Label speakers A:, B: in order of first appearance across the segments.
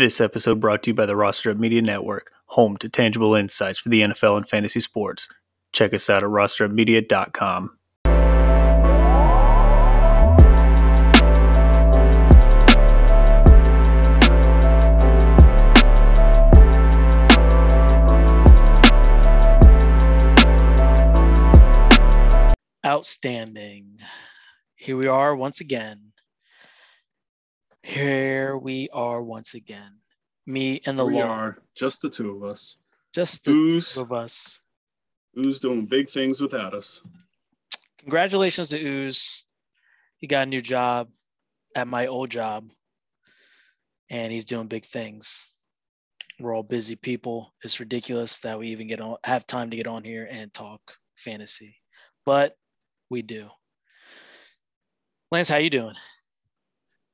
A: This episode brought to you by the Roster Up Media Network, home to tangible insights for the NFL and fantasy sports. Check us out at rosterupmedia.com.
B: Outstanding. Here we are once again. Here we are once again. Me and the
C: we
B: Lord.
C: are just the two of us.
B: Just the
C: Ooze.
B: two of us.
C: Who's doing big things without us?
B: Congratulations to Ooze. He got a new job at my old job. And he's doing big things. We're all busy people. It's ridiculous that we even get on have time to get on here and talk fantasy. But we do. Lance, how you doing?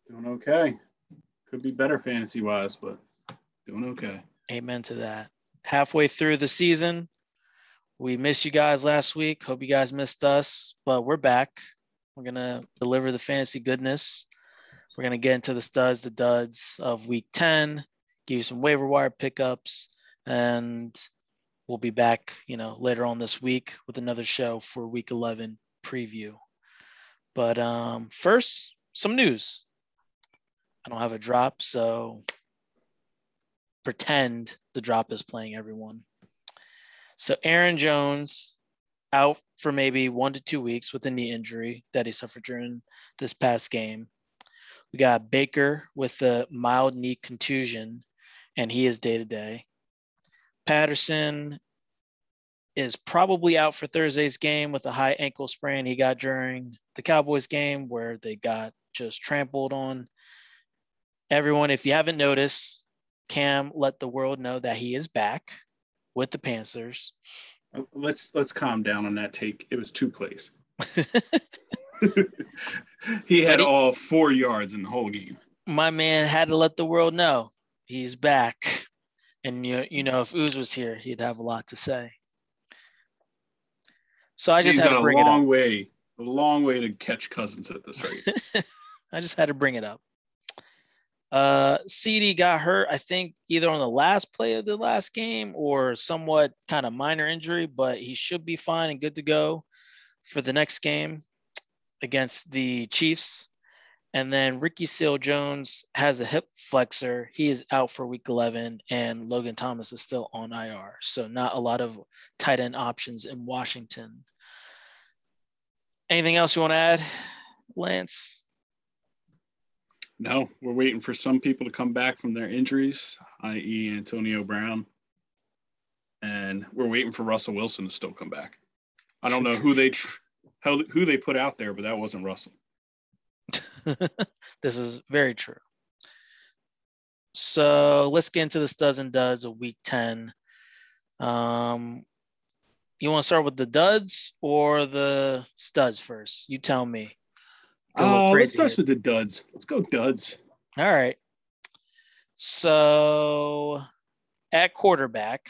C: Doing okay. Could be better fantasy wise, but doing okay.
B: Amen to that. Halfway through the season, we missed you guys last week. Hope you guys missed us, but we're back. We're going to deliver the fantasy goodness. We're going to get into the studs, the duds of week 10, give you some waiver wire pickups, and we'll be back, you know, later on this week with another show for week 11 preview. But um, first, some news. I don't have a drop, so pretend the drop is playing everyone. So Aaron Jones out for maybe one to two weeks with a knee injury that he suffered during this past game. We got Baker with a mild knee contusion, and he is day to day. Patterson is probably out for Thursday's game with a high ankle sprain he got during the Cowboys game where they got just trampled on. Everyone, if you haven't noticed, Cam let the world know that he is back with the Panthers.
C: Let's let's calm down on that take. It was two plays. he had
B: he-
C: all four yards in the whole game.
B: My man had to let the world know he's back. And you, you know, if Ooze was here, he'd have a lot to say. So I just
C: He's
B: had to
C: a
B: bring it up.
C: long way, a long way to catch Cousins at this rate.
B: I just had to bring it up. Uh, CD got hurt, I think, either on the last play of the last game or somewhat kind of minor injury, but he should be fine and good to go for the next game against the Chiefs. And then Ricky Seals-Jones has a hip flexor. He is out for week 11, and Logan Thomas is still on IR. So, not a lot of tight end options in Washington. Anything else you want to add, Lance?
C: No, we're waiting for some people to come back from their injuries, i.e., Antonio Brown, and we're waiting for Russell Wilson to still come back. I don't know who they how, who they put out there, but that wasn't Russell.
B: this is very true. So let's get into the studs and duds of week 10. Um, you want to start with the duds or the studs first? You tell me. Go a little
C: Uh, let's start with the duds. Let's go duds.
B: All right. So at quarterback,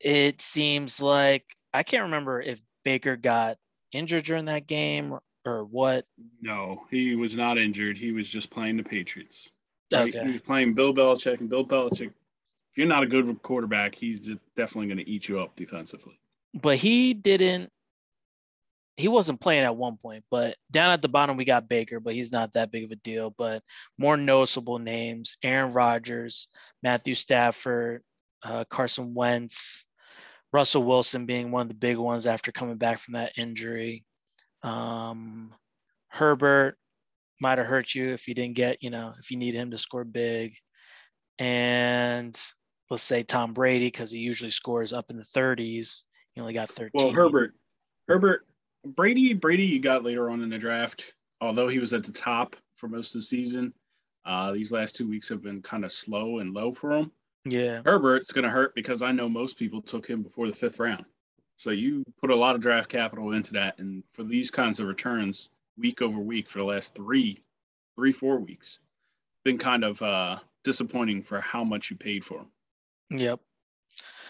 B: it seems like I can't remember if Baker got injured during that game or what.
C: No, he was not injured. He was just playing the Patriots. Right? He was playing Bill Belichick, and Bill Belichick. If you're not a good quarterback, he's just definitely going to eat you up defensively.
B: But he didn't he wasn't playing at one point, but down at the bottom we got Baker, but he's not that big of a deal. But more noticeable names: Aaron Rodgers, Matthew Stafford, uh, Carson Wentz, Russell Wilson being one of the big ones after coming back from that injury. Um, Herbert might have hurt you if you didn't get, you know, if you need him to score big. And let's say Tom Brady, because he usually scores up in the 30s. He only got 13.
C: Well, Herbert, Herbert, Brady, Brady, you got later on in the draft. Although he was at the top for most of the season, uh, these last two weeks have been kind of slow and low for him.
B: Yeah.
C: Herbert's going to hurt because I know most people took him before the fifth round. So you put a lot of draft capital into that, and for these kinds of returns, week over week for the last three, three, four weeks, been kind of uh, disappointing for how much you paid for him.
B: Yep.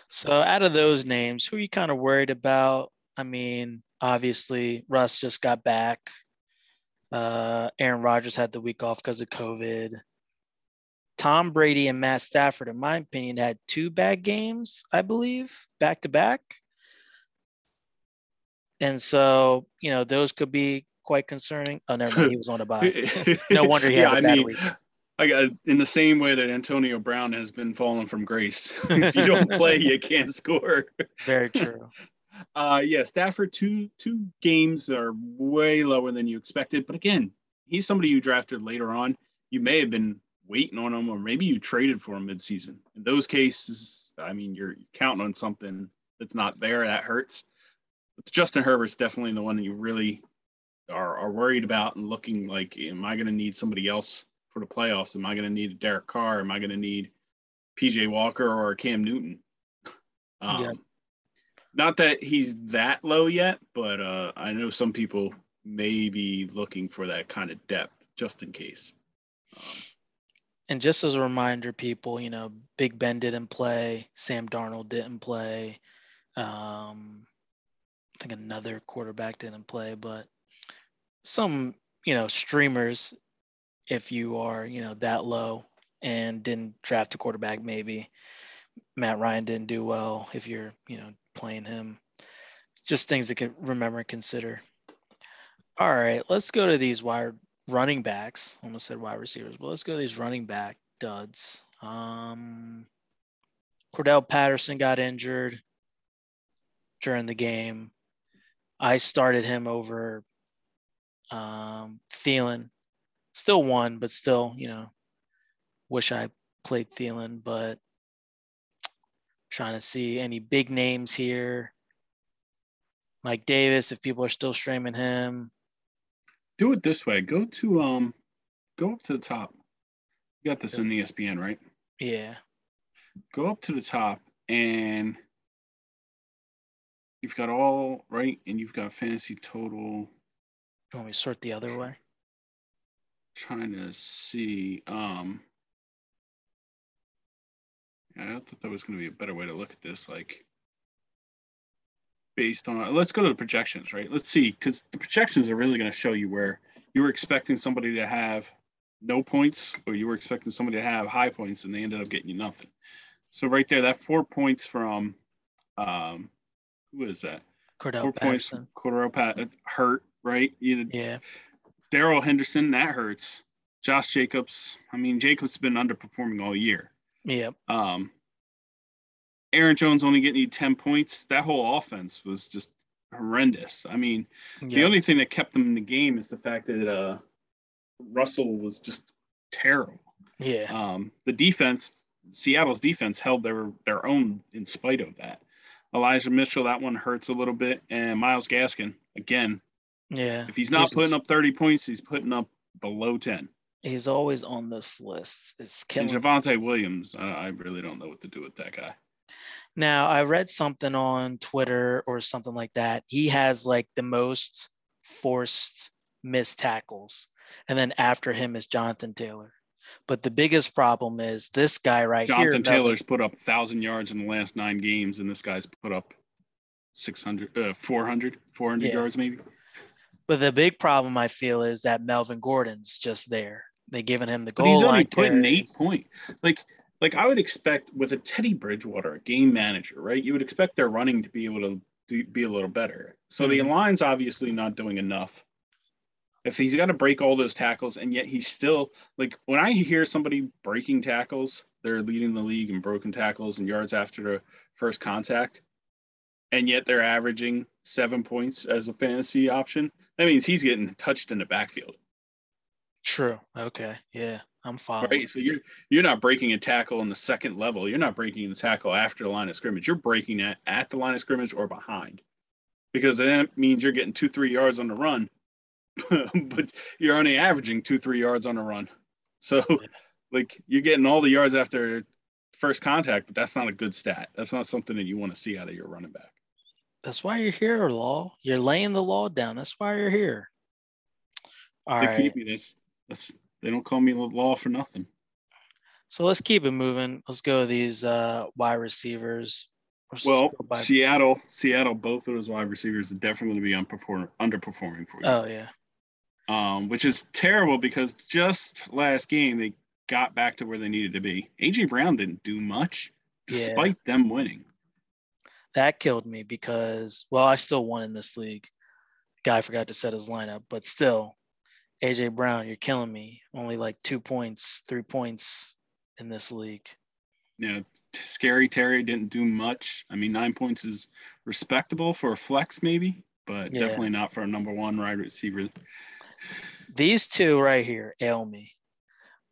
B: So out of those names, who are you kind of worried about? I mean, obviously Russ just got back. Uh, Aaron Rodgers had the week off because of COVID. Tom Brady and Matt Stafford, in my opinion, had two bad games, I believe, back to back. And so, you know, those could be quite concerning. Oh, never mind. He was on a bye. no wonder he
C: yeah,
B: had a
C: I
B: bad
C: mean,
B: week.
C: I got in the same way that Antonio Brown has been falling from grace. if you don't play, you can't score.
B: Very true.
C: Uh, yeah, Stafford two two games are way lower than you expected, but again, he's somebody you drafted later on. You may have been waiting on him, or maybe you traded for him midseason. In those cases, I mean, you're counting on something that's not there. That hurts. But Justin Herbert's definitely the one that you really are, are worried about and looking like, am I going to need somebody else for the playoffs? Am I going to need a Derek Carr? Am I going to need PJ Walker or Cam Newton? Um,
B: Yeah.
C: Not that he's that low yet, but uh, I know some people may be looking for that kind of depth just in case. Um,
B: And just as a reminder, people, you know, Big Ben didn't play, Sam Darnold didn't play. Um, I think another quarterback didn't play, but some, you know, streamers, if you are, you know, that low and didn't draft a quarterback, maybe Matt Ryan didn't do well if you're, you know, playing him. Just things to remember and consider. All right, let's go to these wide running backs. Almost said wide receivers, but let's go to these running back duds. Um, Cordell Patterson got injured during the game. I started him over um, Thielen. Still won, but still, you know, wish I played Thielen, but trying to see any big names here. Mike Davis, if people are still streaming him.
C: do it this way. Go to um, go up to the top. You got this in E ESPN, right?
B: Yeah.
C: Go up to the top and you've got all right, and you've got fantasy total.
B: You want me to sort the other way?
C: Trying to see. Um, I thought that was going to be a better way to look at this. Like, based on, let's go to the projections, right? Let's see, because the projections are really going to show you where you were expecting somebody to have no points or you were expecting somebody to have high points and they ended up getting you nothing. So, right there, that four points from, um, who is that?
B: Cordell
C: four points from Cordero Pat hurt, right? You,
B: Yeah.
C: Darrell Henderson, that hurts. Josh Jacobs, I mean, Jacobs has been underperforming all year.
B: Yeah.
C: Um, Aaron Jones only getting you 10 points. That whole offense was just horrendous. I mean, the only thing that kept them in the game is the fact that uh, Russell was just terrible.
B: Yeah.
C: Um, the defense, Seattle's defense held their, their own in spite of that. Elijah Mitchell, that one hurts a little bit. And Myles Gaskin, again,
B: Yeah.
C: if he's not
B: He's-
C: putting up 30 points, he's putting up below 10.
B: He's always on this list. It's
C: And
B: killing.
C: Javonte Williams, I, I really don't know what to do with that guy.
B: Now, I read something on Twitter or something like that. He has like the most forced missed tackles. And then after him is Jonathan Taylor. But the biggest problem is this guy right here.
C: Jonathan Taylor's put up 1,000 yards in the last nine games, and this guy's put up 600, uh, 400, 400
B: Yeah.
C: yards maybe.
B: But the big problem I feel is that Melvin Gordon's just there. They giving him the goal.
C: But he's only putting eight point. Like, like I would expect with a Teddy Bridgewater, a game manager, right? You would expect their running to be able to do, be a little better. So the
B: Mhm.
C: line's obviously not doing enough. If he's got to break all those tackles, and yet he's still like when I hear somebody breaking tackles, they're leading the league in broken tackles and yards after the first contact, and yet they're averaging seven points as a fantasy option. That means he's getting touched in the backfield.
B: True. Okay. Yeah. I'm following.
C: right? So you're you're not breaking a tackle in the second level. You're not breaking the tackle after the line of scrimmage. You're breaking it at the line of scrimmage or behind, because that means you're getting two three yards on the run, but you're only averaging two three yards on the run. So, like you're getting all the yards after first contact, but that's not a good stat. That's not something that you want to see out of your running back.
B: That's why you're here, Law. You're laying the law down. That's why you're here. All
C: they
B: right.
C: this. That's they don't call me law for nothing.
B: So let's keep it moving. Let's go to these uh, wide receivers. Let's
C: Well,
B: by-
C: Seattle, Seattle, both of those wide receivers are definitely going to be unperform- underperforming for you.
B: oh yeah.
C: um, which is terrible because just last game they got back to where they needed to be. AJ Brown didn't do much despite yeah. them winning.
B: That killed me because, well, I still won in this league. Guy forgot to set his lineup, but still, AJ Brown, you're killing me. Only like two points, three points in this league.
C: Yeah, scary Terry didn't do much. I mean, nine points is respectable for a flex, maybe, but yeah. definitely not for a number one wide receiver.
B: These two right here ail me.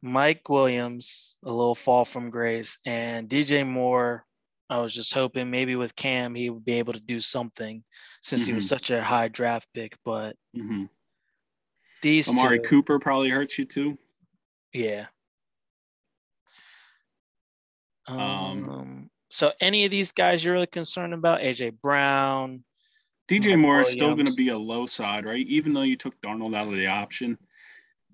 B: Mike Williams, a little fall from grace, and DJ Moore. I was just hoping maybe with Cam he would be able to do something since mm-hmm. he was mm-hmm. such a high draft pick. But mm-hmm. These
C: Amari
B: two,
C: Cooper probably hurts you too.
B: Yeah. Um, um, so any of these guys you're really concerned about? AJ Brown,
C: DJ Moore is still going to be a low side, right? Even though you took Darnold out of the option,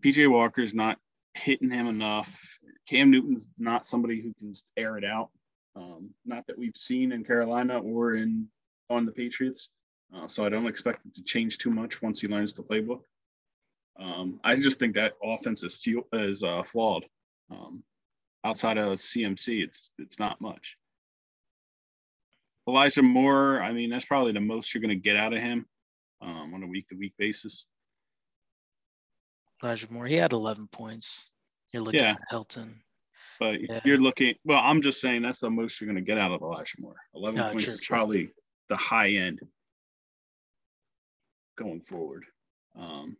C: PJ Walker's not hitting him enough. Cam Newton's not somebody who can air it out. Um, not that we've seen in Carolina or in on the Patriots. Uh, so I don't expect him to change too much once he learns the playbook. Um, I just think that offense is is uh, flawed. Um, outside of CMC, it's it's not much. Elijah Moore, I mean, that's probably the most you're going to get out of him um, on a week to week basis.
B: Elijah Moore, he had 11 points. You're looking yeah. at Hilton.
C: But yeah. you're looking, well, I'm just saying that's the most you're going to get out of Elijah Moore. 11 points true, is true. probably the high end going forward. Um,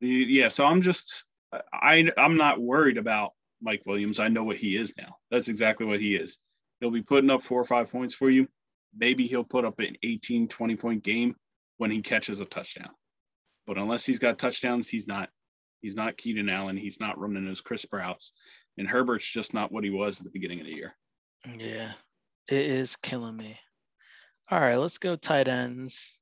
C: yeah, so I'm just, I, I'm not worried about Mike Williams. I know what he is now. That's exactly what he is. He'll be putting up four or five points for you. Maybe he'll put up an 18, 20 point game when he catches a touchdown. But unless he's got touchdowns, he's not he's not Keenan Allen. He's not running his Chris Sprouts. And Herbert's just not what he was at the beginning of the year.
B: Yeah. It is killing me. All right, let's go tight ends.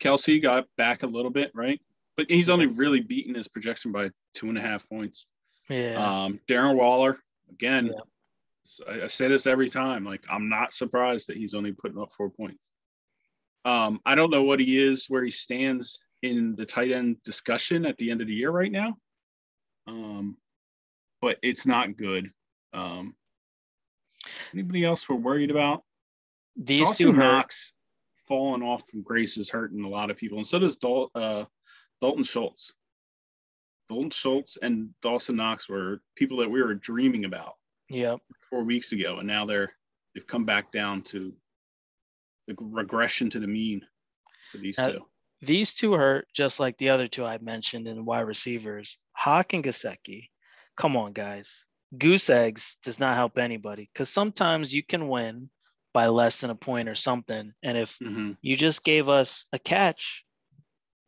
C: Kelce got back a little bit, right? But he's only really beaten his projection by two and a half points.
B: Yeah.
C: Um, Darren Waller, Again, yeah. I, I, say this every time. Like, I'm not surprised that he's only putting up four points. Um, I don't know what he is, where he stands in the tight end discussion at the end of the year right now. Um, but it's not good. Um, anybody else we're worried about?
B: These Dawson two Knox
C: falling off from grace is hurting a lot of people, and so does Dal- uh, Dalton Schultz. Dalton Schultz and Dawson Knox were people that we were dreaming about.
B: Yep.
C: Four weeks ago, and now they're they've come back down to the regression to the mean for these now, two.
B: These two hurt just like the other two I mentioned in wide receivers. Hawk and Gesicki. Come on, guys. Goose eggs does not help anybody because sometimes you can win by less than a point or something. And if mm-hmm. you just gave us a catch,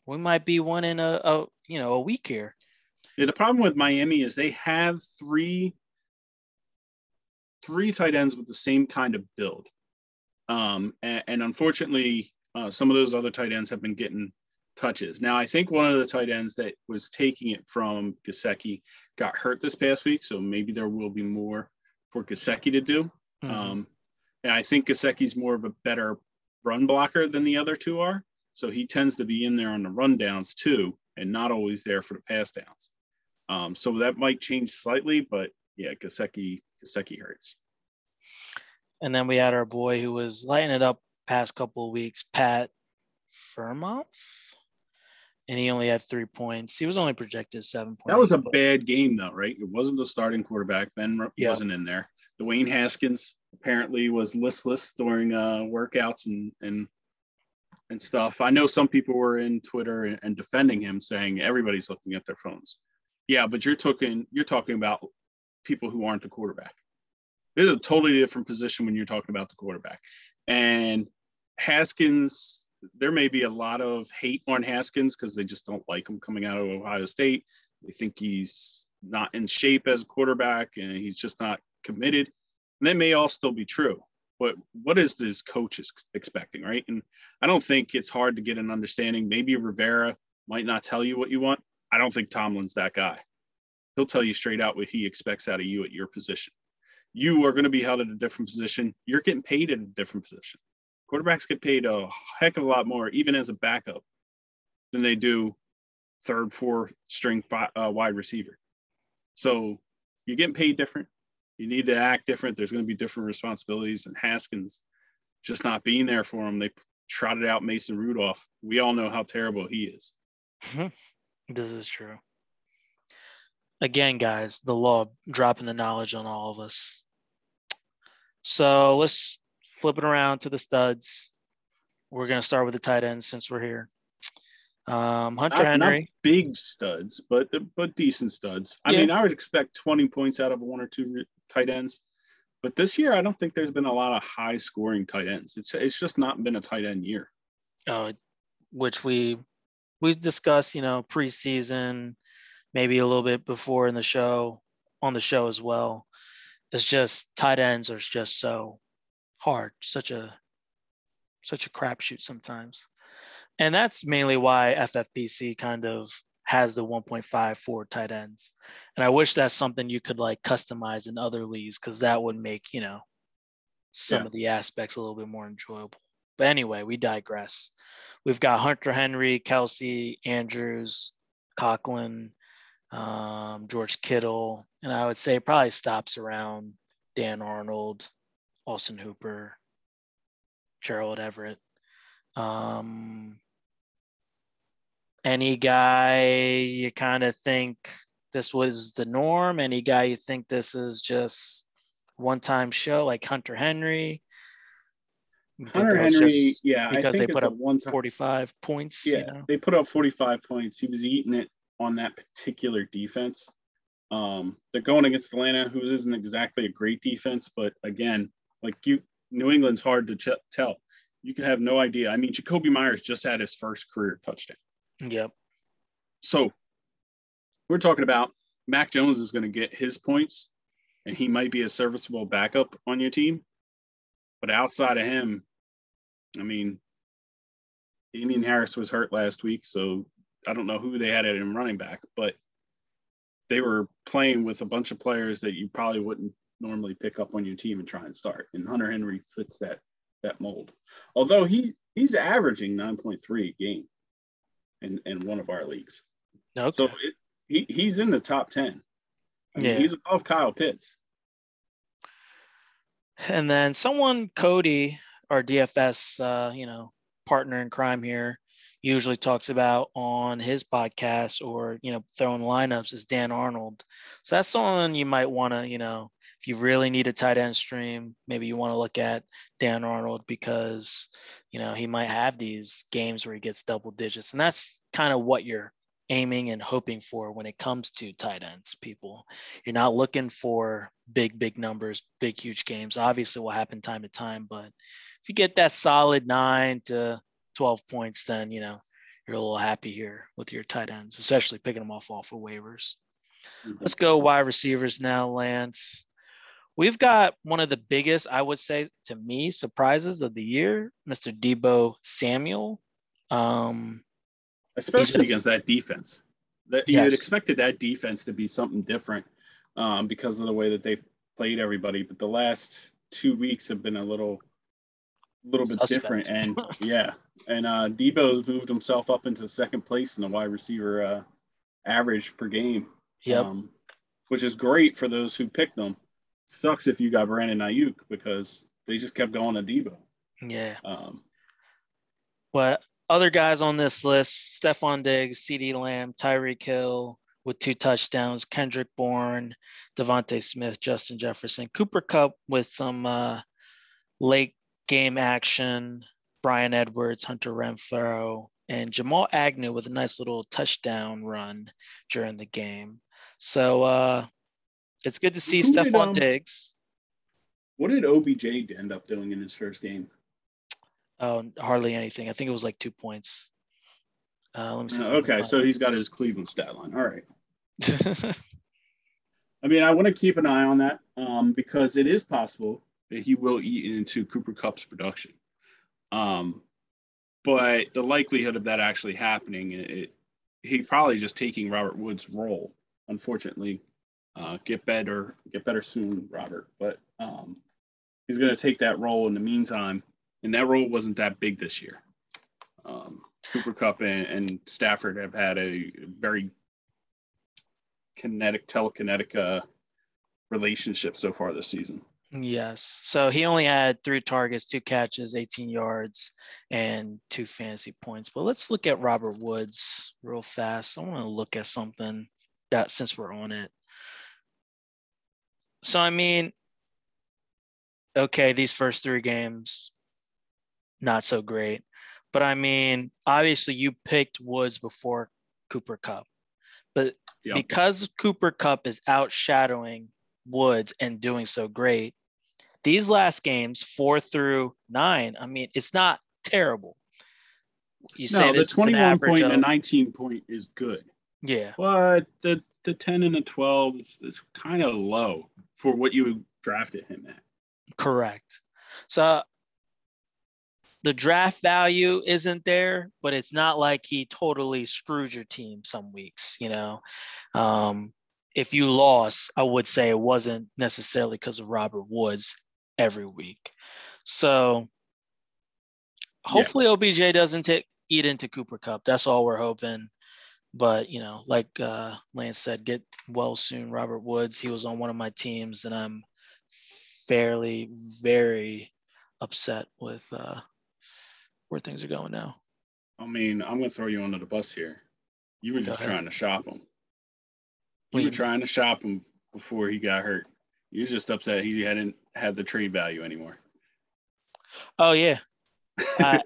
B: we might be one in a, a you know a week here.
C: Yeah, the problem with Miami is they have three three tight ends with the same kind of build, um, and, and, unfortunately, uh, some of those other tight ends have been getting touches. Now, I think one of the tight ends that was taking it from Gesicki got hurt this past week, so maybe there will be more for Gesicki to do. Mm-hmm. Um, and I think Gesicki's more of a better run blocker than the other two are, so he tends to be in there on the run downs too, and not always there for the pass downs. Um, so that might change slightly, but yeah, Gesicki Gesicki hurts.
B: And then we had our boy who was lighting it up past couple of weeks, Pat Freiermuth, and he only had three points. He was only projected seven points.
C: That was a bad game, though, right? It wasn't the starting quarterback. Ben yep. wasn't in there. Dwayne Haskins apparently was listless during uh, workouts and and and stuff. I know some people were in Twitter and, defending him, saying everybody's looking at their phones. Yeah, but you're talking you're talking about people who aren't the quarterback. This is a totally different position when you're talking about the quarterback. And Haskins, there may be a lot of hate on Haskins because they just don't like him coming out of Ohio State. They think he's not in shape as a quarterback and he's just not committed. And that may all still be true. But what is this coach is expecting, right? And I don't think it's hard to get an understanding. Maybe Rivera might not tell you what you want, I don't think Tomlin's that guy. He'll tell you straight out what he expects out of you at your position. You are going to be held at a different position. You're getting paid at a different position. quarterbacks get paid a heck of a lot more, even as a backup, than they do third, fourth string uh, wide receiver. So you're getting paid different. You need to act different. There's going to be different responsibilities. And Haskins just not being there for him, they trotted out Mason Rudolph. We all know how terrible he is.
B: this is true. Again, guys, the law dropping the knowledge on all of us. So let's flip it around to the studs. We're going to start with the tight ends since we're here. Um, Hunter not, Henry,
C: not big studs, but but decent studs. I yeah. mean, I would expect 20 points out of one or two tight ends, but this year I don't think there's been a lot of high scoring tight ends. It's it's just not been a tight end year.
B: Uh, which we we discussed, you know, preseason, maybe a little bit before in the show, on the show as well. It's just tight ends are just so hard, such a such a crapshoot sometimes. And that's mainly why FFPC kind of has the 1.5 for tight ends. And I wish that's something you could like customize in other leagues because that would make, you know, some yeah. of the aspects a little bit more enjoyable. But anyway, we digress. We've got Hunter Henry, Kelce, Andrews, Conklin, um, George Kittle, and I would say probably stops around Dan Arnold, Austin Hooper, Gerald Everett. Um, any guy you kind of think this was the norm? Any guy you think this is just one time show like Hunter Henry?
C: Hunter Henry, yeah,
B: because they put up one 45 points.
C: Yeah, you know? they put up 45 points. He was eating it on that particular defense. Um, they're going against Atlanta, who isn't exactly a great defense, but again, like you, New England's hard to ch- tell. You can have no idea. I mean, Jakobi Meyers just had his first career touchdown.
B: Yep.
C: So we're talking about Mac Jones is going to get his points, and he might be a serviceable backup on your team. But outside of him, I mean, Indian Harris was hurt last week, so I don't know who they had at him running back, but they were playing with a bunch of players that you probably wouldn't normally pick up on your team and try and start. And Hunter Henry fits that that mold. Although he he's averaging 9.3 a game in, in one of our leagues. Okay. So it, he, he's in the top 10. I mean, yeah. he's above Kyle Pitts.
B: And then someone, Cody, our DFS, uh, you know, partner in crime here, usually talks about on his podcast or you know throwing lineups is Dan Arnold. So that's someone you might want to you know if you really need a tight end stream, maybe you want to look at Dan Arnold because you know he might have these games where he gets double digits, and that's kind of what you're aiming and hoping for when it comes to tight ends. People, you're not looking for big, big numbers, big, huge games. Obviously, will happen time to time, but if you get that solid nine to 12 points, then you know you're a little happy here with your tight ends, especially picking them off off of waivers. Mm-hmm. Let's go wide receivers now, Lance. We've got one of the biggest, I would say, to me, surprises of the year, Mr. Deebo Samuel. Um,
C: Especially just, against that defense. That you yes. had expected that defense to be something different um, because of the way that they've played everybody. But the last two weeks have been a little, little bit different. And yeah, and uh, Deebo's moved himself up into second place in the wide receiver uh, average per game.
B: Yep. Um,
C: which is great for those who picked them sucks if you got Brandon Aiyuk because they just kept going to Deebo.
B: Yeah. Um, well, other guys on this list: Stefon Diggs, CeeDee Lamb, Tyreek Hill with two touchdowns, Kendrick Bourne, DeVonta Smith, Justin Jefferson, Cooper Kupp with some uh, late game action, Bryan Edwards, Hunter Renfrow, and Jamal Agnew with a nice little touchdown run during the game. So uh, it's good to see Who Stefon um, Diggs.
C: What did OBJ end up doing in his first game?
B: Oh, hardly anything. I think it was like two points. Uh, let me see.
C: Uh, okay, so he's got his Cleveland stat line. All right. I mean, I want to keep an eye on that um, because it is possible that he will eat into Cooper Kupp's production. Um, but the likelihood of that actually happening, it, it, he probably just taking Robert Woods' role. Unfortunately, uh, get better, get better soon, Robert. But um, he's going to take that role in the meantime and that role wasn't that big this year. Um, Cooper Kupp and, and, Stafford have had a very kinetic, telekinetic uh, relationship so far this season.
B: Yes. So he only had three targets, two catches, 18 yards, and two fantasy points. But let's look at Robert Woods real fast. I want to look at something that since we're on it. So, I mean, okay, these first three games, not so great. But I mean, obviously, you picked Woods before Cooper Kupp. But yep. because Cooper Kupp is outshadowing Woods and doing so great, these last games, four through nine, I mean, it's not terrible.
C: You no, say the 21 point of, and 19 point is good.
B: Yeah.
C: But the, the 10 and the 12 is, is kind of low for what you drafted him at.
B: Correct. So the draft value isn't there, but it's not like he totally screwed your team some weeks, you know. Um, if you lost, I would say it wasn't necessarily because of Robert Woods every week. So hopefully yeah. OBJ doesn't take eat into Cooper Kupp. That's all we're hoping. But you know, like uh, Lance said, get well soon. Robert Woods. He was on one of my teams, and I'm fairly very upset with uh, where things are going now.
C: I mean, I'm gonna throw you under the bus here. You were just trying to shop him. You were trying to shop him before he got hurt. You were just upset he hadn't had the trade value anymore.
B: Oh yeah. Uh,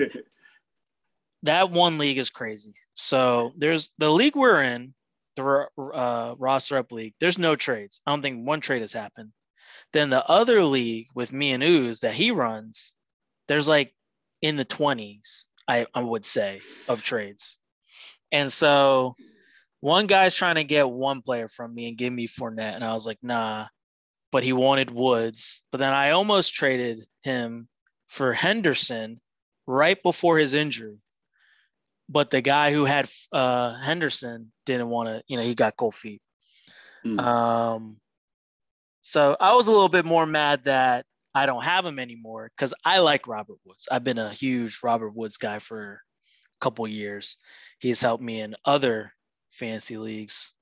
B: that one league is crazy. So there's the league we're in, the uh, roster up league. There's no trades. I don't think one trade has happened. Then the other league with me and Ooze that he runs, there's like in the 20s, I, I would say, of trades. And so one guy's trying to get one player from me and give me Fournette. And I was like, nah, but he wanted Woods. But then I almost traded him for Henderson right before his injury. But the guy who had uh, Henderson didn't want to, you know, he got cold feet. Mm. Um, so I was a little bit more mad that I don't have him anymore because I like Robert Woods. I've been a huge Robert Woods guy for a couple years. He's helped me in other fantasy leagues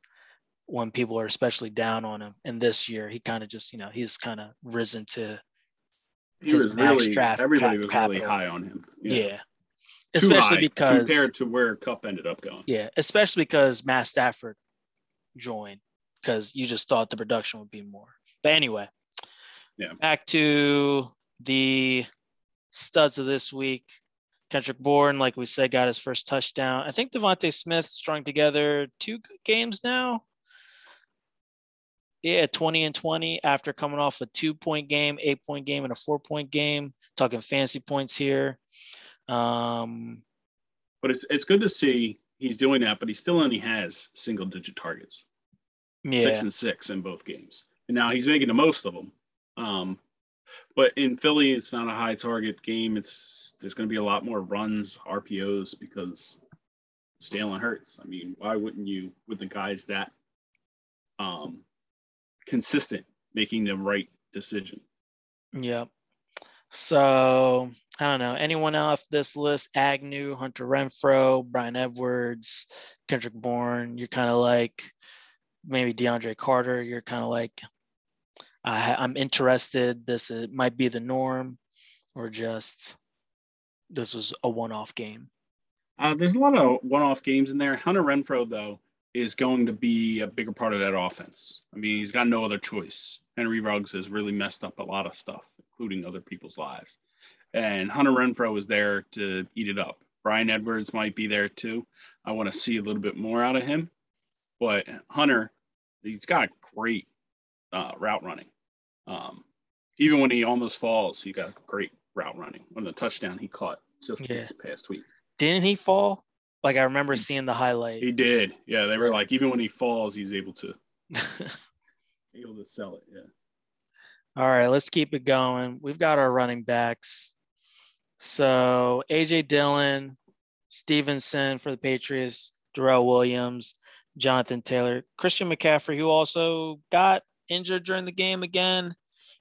B: when people are especially down on him. And this year, he kind of just, you know, he's kind of risen to
C: he his was max really, draft. Everybody was capital. really high on him.
B: Yeah. yeah. Especially because
C: compared to where Kupp ended up going.
B: Yeah, especially because Matt Stafford joined because you just thought the production would be more. But anyway,
C: yeah.
B: Back to the studs of this week. Kendrick Bourne, like we said, got his first touchdown. I think DeVonta Smith strung together two good games now. Yeah, 20 and 20 after coming off a two point game, eight point game, and a four point game. Talking fancy points here. Um,
C: but it's it's good to see he's doing that, but he still only has single digit targets. Yeah. Six and six in both games. And now he's making the most of them. Um, but in Philly, it's not a high target game. It's there's going to be a lot more runs, RPOs because it's Jalen Hurts. I mean, why wouldn't you with the guys that um, consistent making the right decision?
B: Yep. So I don't know anyone off this list: Agnew, Hunter Renfrow, Bryan Edwards, Kendrick Bourne. You're kind of like maybe DeAndre Carter. You're kind of like I, I'm interested. This is, might be the norm, or just this was a one-off game.
C: Uh, there's a lot of one-off games in there. Hunter Renfrow though, is going to be a bigger part of that offense. I mean, he's got no other choice. Henry Ruggs has really messed up a lot of stuff, including other people's lives. And Hunter Renfrow is there to eat it up. Bryan Edwards might be there too. I want to see a little bit more out of him. But Hunter, he's got great uh, route running. Um, even when he almost falls, he got great route running on the touchdown he caught just yeah. this past week.
B: Didn't he fall? Like I remember seeing the highlight.
C: He did. Yeah, they were like even when he falls, he's able to able to sell it. Yeah.
B: All right, let's keep it going. We've got our running backs. So AJ Dillon, Stevenson for the Patriots, Darrel Williams, Jonathan Taylor, Christian McCaffrey, who also got injured during the game again.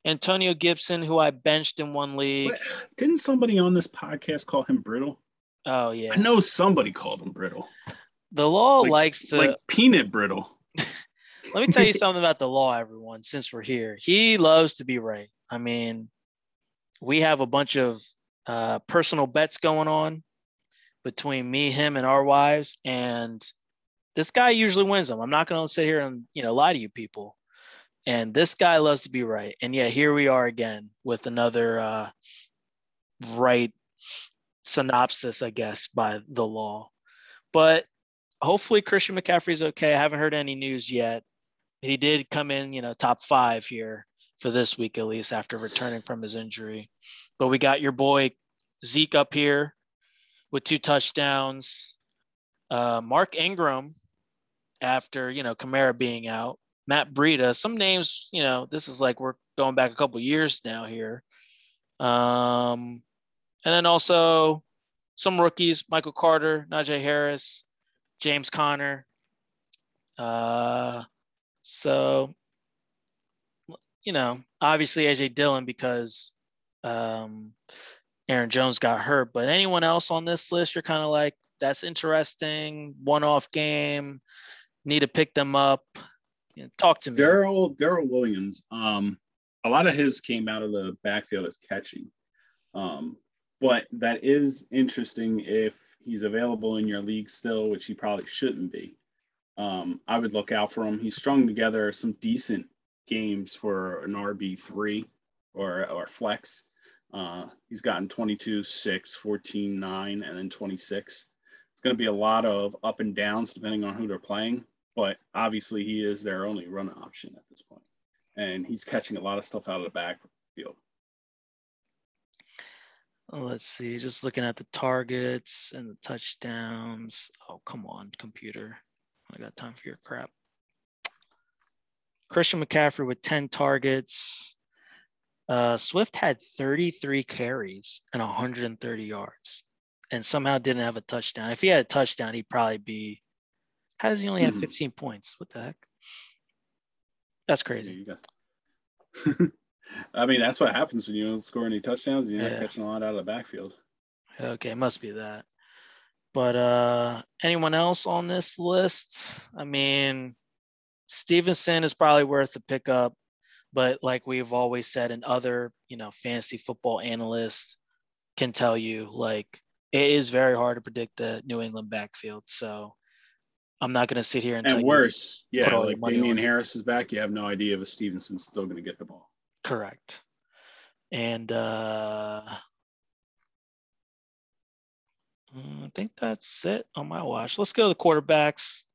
B: Antonio Gibson, who I benched in one league.
C: What? Didn't somebody on this podcast call him brittle?
B: Oh yeah.
C: I know somebody called him brittle.
B: The law
C: Like-
B: likes to
C: Like peanut brittle.
B: let me tell you something about the law, everyone, since we're here. He loves to be right. I mean, we have a bunch of uh, personal bets going on between me, him, and our wives, and this guy usually wins them. I'm not going to sit here and you know lie to you people. And this guy loves to be right. And yeah, here we are again with another uh, right synopsis, I guess, by the law. But hopefully Christian McCaffrey's okay. I haven't heard any news yet. He did come in, you know, top five here for this week at least after returning from his injury. But we got your boy Zeke up here with two touchdowns. Uh, Mark Ingram after you know Kamara being out. Matt Breida. Some names, you know, this is like we're going back a couple years now here. Um, and then also some rookies: Michael Carter, Najee Harris, James Conner. Uh, so you know, obviously AJ Dillon because um, Aaron Jones got hurt. But anyone else on this list, you're kind of like, that's interesting. One-off game. Need to pick them up. You know, talk to me.
C: Darrel Darrel Williams. Um, a lot of his came out of the backfield as catching. Um, but that is interesting if he's available in your league still, which he probably shouldn't be. Um, I would look out for him. He's strung together some decent games for an RB three or or flex. Uh, he's gotten 22, 6, 14, 9, and then 26. It's going to be a lot of up and downs depending on who they're playing but obviously he is their only run option at this point. And he's catching a lot of stuff out of the backfield.
B: Let's see. Just looking at the targets and the touchdowns. Oh, come on, computer. I got time for your crap. Christian McCaffrey with 10 targets. Uh, Swift had 33 carries and 130 yards and somehow didn't have a touchdown. If he had a touchdown, he'd probably be. How does he only have
C: Mhm.
B: 15 points? What the heck? That's crazy.
C: I mean, that's what happens when you don't score any touchdowns. You're not
B: Yeah.
C: catching a lot out of the backfield.
B: Okay, must be that. But uh anyone else on this list? I mean, Stevenson is probably worth a pickup, but like we've always said, and other you know fantasy football analysts can tell you, like it is very hard to predict the New England backfield. So I'm not going to sit here and, tell
C: And worse, yeah,
B: put all your
C: like
B: Damien.
C: Harris is back. You have no idea if Stevenson's still going to get the ball.
B: Correct. And uh I think that's it on my watch. Let's go to the quarterbacks,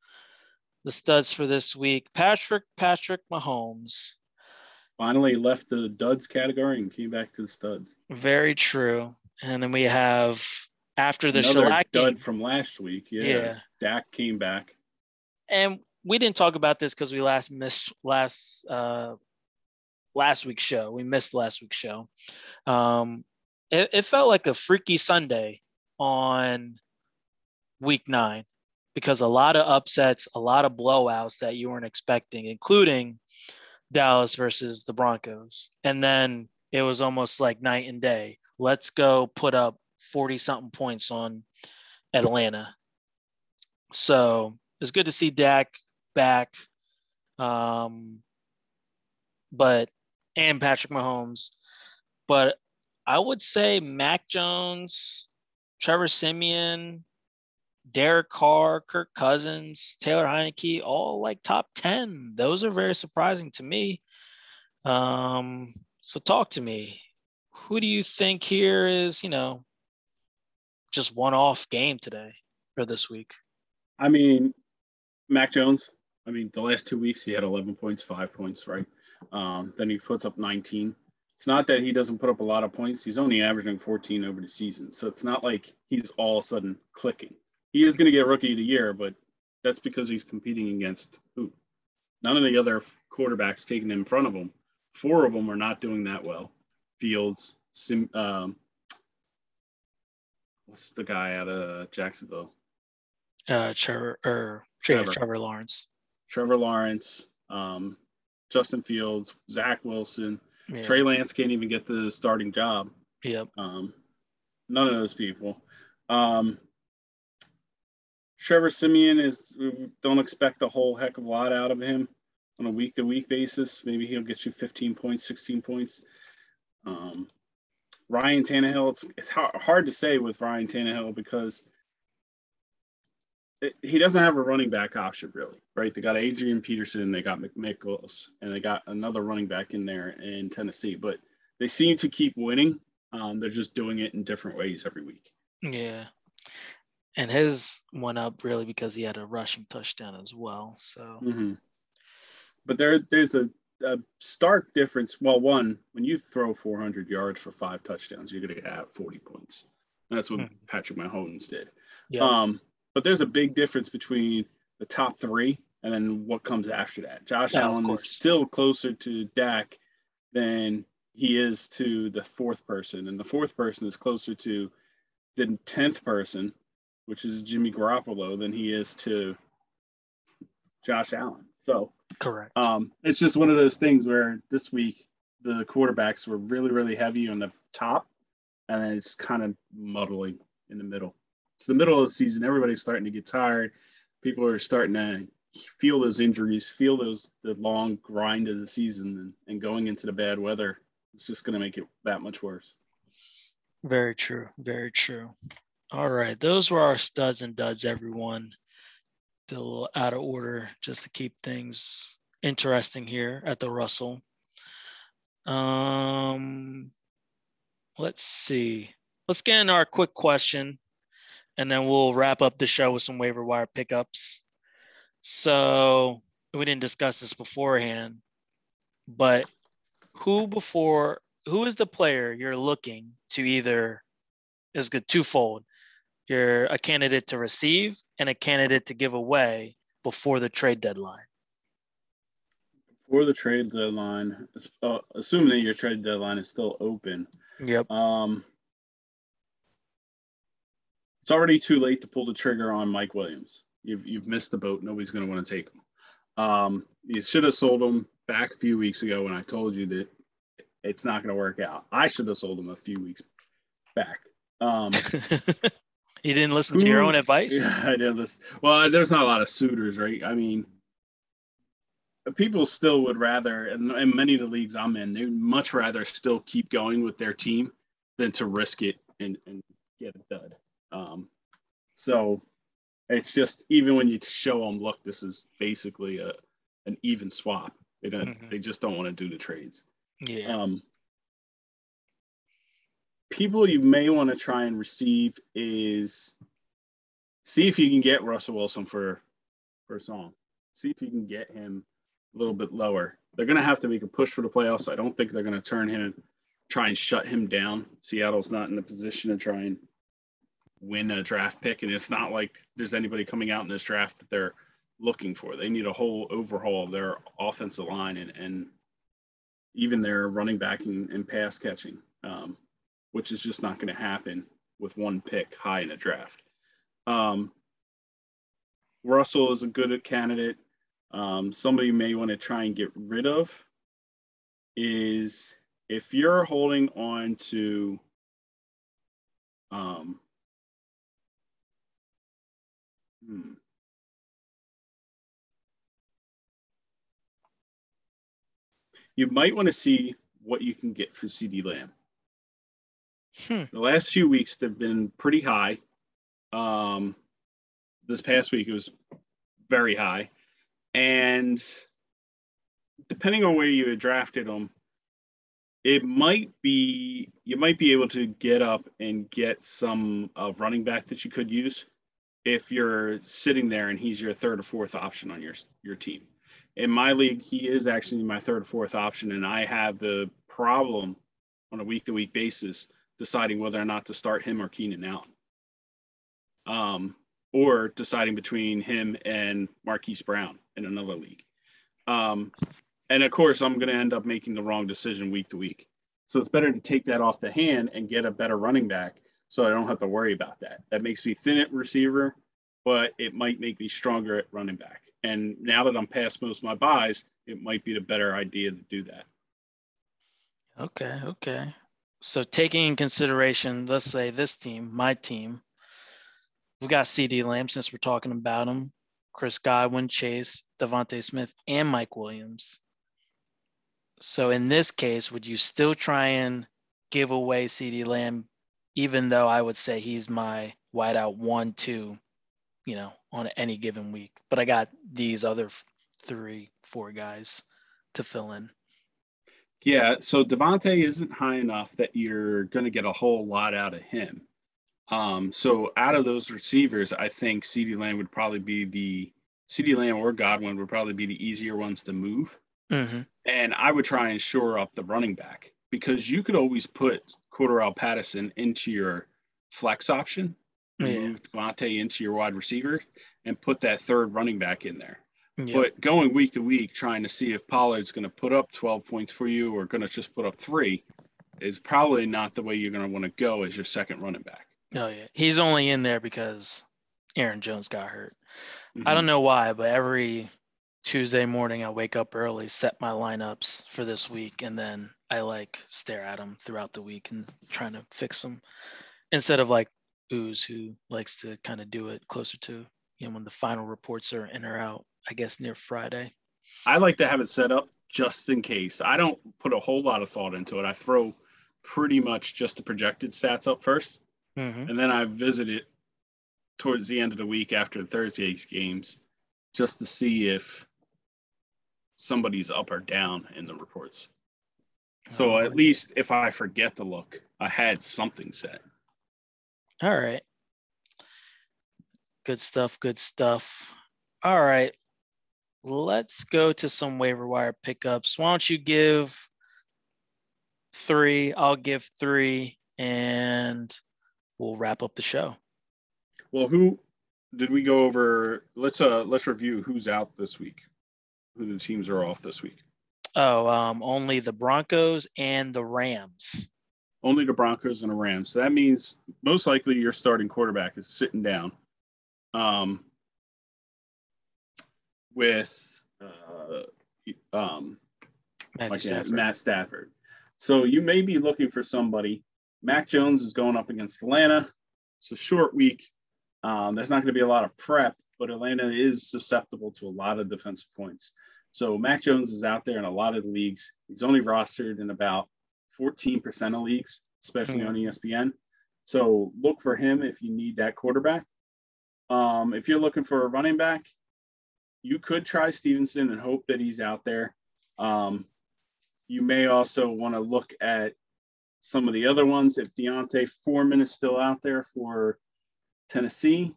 B: the studs for this week. Patrick Patrick Mahomes.
C: Finally left the duds category and came back to the studs.
B: Very true. And then we have after the
C: Another
B: shellacking.
C: dud from last week. Yeah.
B: Yeah.
C: Dak came back.
B: and we didn't talk about this because we last missed last uh last week's show. We missed last week's show. Um it, it felt like a freaky Sunday on week nine because a lot of upsets, a lot of blowouts that you weren't expecting, including Dallas versus the Broncos. And then it was almost like night and day. Let's go put up 40 something points on Atlanta. So it's good to see Dak back. Um, but and Patrick Mahomes. But I would say Mac Jones, Trevor Siemian, Derek Carr, Kirk Cousins, Taylor Heinicke, all like top 10. Those are very surprising to me. Um, so talk to me. Who do you think here is, you know, just one off game today or this week?
C: I mean, Mac Jones. I mean, the last two weeks he had 11 points, five points, right? Um, then he puts up 19. It's not that he doesn't put up a lot of points. He's only averaging 14 over the season. So it's not like he's all of a sudden clicking. He is going to get rookie of the year, but that's because he's competing against who? None of the other quarterbacks taken in front of him. Four of them are not doing that well. Fields, Sim, um, what's the guy out of Jacksonville?
B: Uh, Trevor or Trevor.
C: Trevor.
B: Trevor Lawrence.
C: Trevor Lawrence, um, Justin Fields, Zach Wilson.
B: Yeah.
C: Trey Lance can't even get the starting job.
B: Yep.
C: Um, none of those people. Um, Trevor Siemian is don't expect a whole heck of a lot out of him on a week to week basis. Maybe he'll get you 15 points, 16 points. Um, Ryan Tannehill, it's, it's hard to say with Ryan Tannehill because it, he doesn't have a running back option really, right? They got Adrian Peterson, they got McNichols, and they got another running back in there in Tennessee, but they seem to keep winning. Um, they're just doing it in different ways every week.
B: Yeah. And his went up really because he had a rushing touchdown as well. So,
C: mm-hmm. but there, there's a, a, stark difference. Well, one, when you throw 400 yards for five touchdowns, you're going to have 40 points. That's what mm-hmm. Patrick Mahomes did. Yeah. Um, but there's a big difference between the top three and then what comes after that. Josh yeah, Allen is still closer to Dak than he is to the fourth person, and the fourth person is closer to the tenth person, which is Jimmy Garoppolo, than he is to Josh Allen. So
B: correct.
C: Um, it's just one of those things where this week the quarterbacks were really, really heavy on the top, and then it's kind of muddling in the middle. It's the middle of the season. Everybody's starting to get tired. People are starting to feel those injuries, feel those the long grind of the season, and, and going into the bad weather it's just going to make it that much worse.
B: Very true. Very true. All right. Those were our studs and duds, everyone. a little out of order just to keep things interesting here at the Russell. Um, let's see. Let's get in our quick question and then we'll wrap up the show with some waiver wire pickups. So we didn't discuss this beforehand, but who before who is the player you're looking to either is good twofold you're a candidate to receive and a candidate to give away before the trade deadline.
C: Before the trade deadline uh, assuming that your trade deadline is still open.
B: Yep.
C: Um it's already too late to pull the trigger on mike williams. You've, you've missed the boat. Nobody's going to want to take him. Um, you should have sold him back a few weeks ago when I told you that it's not going to work out. I should have sold him a few weeks back. Um,
B: you didn't listen to your own advice.
C: Yeah, I didn't listen. Well, there's not a lot of suitors, right? I mean, people still would rather, and, and many of the leagues I'm in, they'd much rather still keep going with their team than to risk it and, and get a dud. Um, so it's just even when you show them, look, this is basically a an even swap. They don't. Mm-hmm. They just don't want to do the trades.
B: Yeah.
C: Um, people you may want to try and receive is see if you can get Russell Wilson for for a song. See if you can get him a little bit lower. They're going to have to make a push for the playoffs. I don't think they're going to turn him, try and shut him down. Seattle's not in a position to try and win a draft pick, and it's not like there's anybody coming out in this draft that they're looking for. They need a whole overhaul of their offensive line and, and even their running back and, and pass catching, um, which is just not going to happen with one pick high in a draft. Um, Russell is a good candidate. Um, somebody may want to try and get rid of is if you're holding on to um, hmm, you might want to see what you can get for CeeDee Lamb. Hmm. The last few weeks they've been pretty high. Um, this past week it was very high, and depending on where you had drafted them, it might be you might be able to get up and get some uh, running back that you could use if you're sitting there and he's your third or fourth option on your your team in my league, he is actually my third, or fourth option, and I have the problem on a week to week basis deciding whether or not to start him or Keenan Allen, um, or deciding between him and Marquise Brown in another league. Um, and of course, I'm going to end up making the wrong decision week to week. So it's better to take that off the hand and get a better running back so I don't have to worry about that. That makes me thin at receiver, but it might make me stronger at running back. And now that I'm past most of my buys, it might be the better idea to do that.
B: Okay, okay. So taking in consideration, let's say this team, my team, we've got CeeDee Lamb since we're talking about him, Chris Godwin, Chase, DeVonta Smith, and Mike Williams. So in this case, would you still try and give away CeeDee Lamb, even though I would say he's my wideout one, two, you know, on any given week? But I got these other three, four guys to fill in.
C: Yeah, so DeVonta isn't high enough that you're going to get a whole lot out of him. Um, so out of those receivers, I think CeeDee Lamb would probably be the CeeDee Lamb or Godwin would probably be the easier ones to move.
B: Mm-hmm.
C: And I would try and shore up the running back because you could always put Cordarrelle Patterson into your flex option,
B: Yeah.
C: move DeVonta into your wide receiver, and put that third running back in there.
B: Yeah.
C: But going week to week, trying to see if Pollard's going to put up 12 points for you or going to just put up three is probably not the way you're going to want to go as your second running back.
B: Oh yeah, he's only in there because Aaron Jones got hurt. I
C: Mhm.
B: don't know why, but every Tuesday morning I wake up early, set my lineups for this week, and then I like stare at them throughout the week and trying to fix them instead of like Ooze who likes to kind of do it closer to you know when the final reports are in or out. I guess near Friday.
C: I like to have it set up just in case. I don't put a whole lot of thought into it. I throw pretty much just the projected stats up first,
B: Mm-hmm.
C: and then I visit it towards the end of the week after Thursday's games just to see if somebody's up or down in the reports. So at least if I forget to look, I had something set.
B: All right. Good stuff. Good stuff. All right. Let's go to some waiver wire pickups. Why don't you give three? I'll give three, and we'll wrap up the show.
C: Well, who did we go over? Let's uh let's review who's out this week. Who the teams are off this week.
B: Oh, um, only the Broncos and the Rams.
C: Only the Broncos and the Rams. So that means most likely your starting quarterback is sitting down. Um with uh um yeah,
B: Stafford.
C: Matt Stafford. So you may be looking for somebody. Mac Jones is going up against Atlanta. It's a short week. Um, there's not going to be a lot of prep, but Atlanta is susceptible to a lot of defensive points. So Mac Jones is out there in a lot of leagues. He's only rostered in about 14% of leagues, especially
B: Mhm.
C: on ESPN. So look for him if you need that quarterback. Um, if you're looking for a running back, you could try Stevenson and hope that he's out there. Um, you may also want to look at some of the other ones. If D'Onta Foreman is still out there for Tennessee,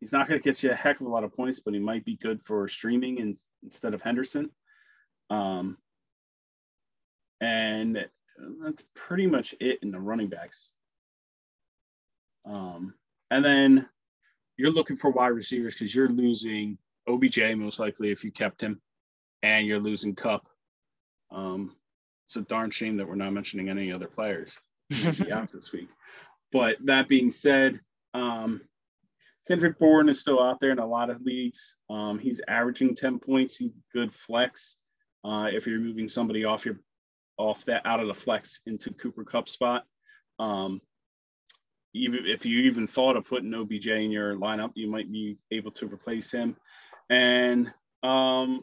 C: he's not going to get you a heck of a lot of points, but he might be good for streaming in, instead of Henderson. Um, and that's pretty much it in the running backs. Um, and then you're looking for wide receivers because you're losing OBJ most likely if you kept him, and you're losing Kupp. Um, it's a darn shame that we're not mentioning any other players who will be out this week. But that being said, um, Kendrick Bourne is still out there in a lot of leagues. Um, he's averaging 10 points. He's good flex. Uh, if you're moving somebody off your off that out of the flex into Cooper Kupp spot. Um, even if you even thought of putting OBJ in your lineup, you might be able to replace him. And um,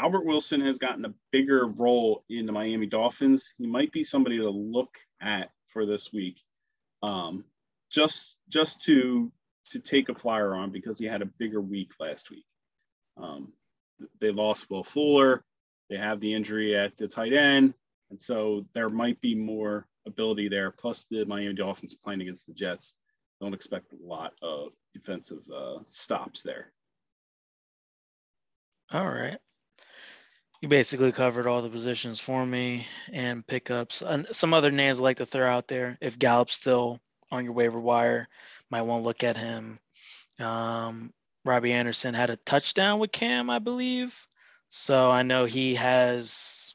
C: Albert Wilson has gotten a bigger role in the Miami Dolphins. He might be somebody to look at for this week, um, just just to to take a flyer on because he had a bigger week last week. Um, th- they lost Will Fuller. They have the injury at the tight end, and so there might be more ability there. Plus, the Miami Dolphins playing against the Jets. Don't expect a lot of defensive uh, stops there.
B: All right. You basically covered all the positions for me and pickups. And some other names I like to throw out there. If Gallup's still on your waiver wire, might want to look at him. Um, Robby Anderson had a touchdown with Cam, I believe. So I know he has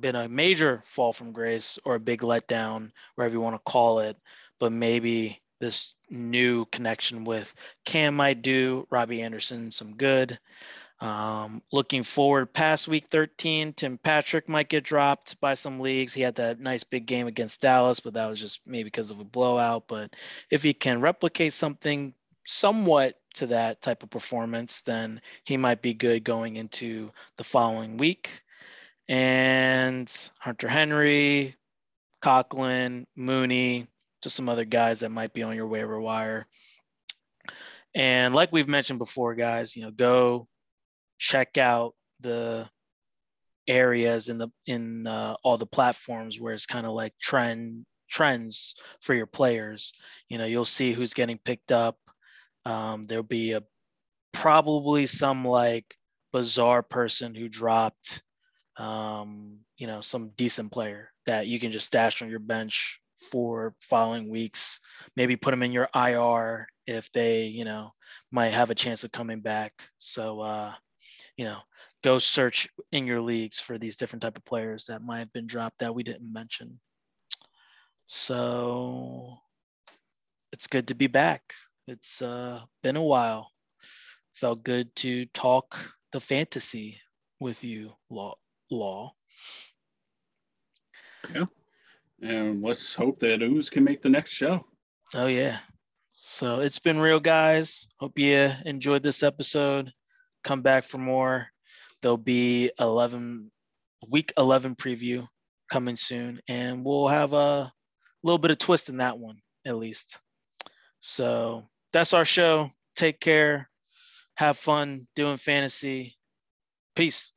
B: been a major fall from grace or a big letdown, wherever you want to call it. But maybe this new connection with Cam might do Robby Anderson some good. Um, looking forward past week 13, Tim Patrick might get dropped by some leagues. He had that nice big game against Dallas, but that was just maybe because of a blowout. But if he can replicate something somewhat to that type of performance, then he might be good going into the following week. And Hunter Henry, Conklin, Mooney, just some other guys that might be on your waiver wire. And like we've mentioned before, guys, you know, go check out the areas in the in uh, all the platforms where it's kind of like trend trends for your players. You know, you'll see who's getting picked up. Um, there'll be a probably some like bizarre person who dropped, um, you know, some decent player that you can just stash on your bench for following weeks. Maybe put them in your IR if they, you know, might have a chance of coming back. So, uh, you know, go search in your leagues for these different type of players that might have been dropped that we didn't mention. So it's good to be back. It's uh, been a while. Felt good to talk the fantasy with you, Law. Law.
C: Yeah. And let's hope that Ooze can make the next show.
B: Oh yeah. So it's been real, guys. Hope you enjoyed this episode. Come back for more. There'll be 11 week 11 preview coming soon, and we'll have a little bit of twist in that one at least. So that's our show. Take care. Have fun doing fantasy. Peace.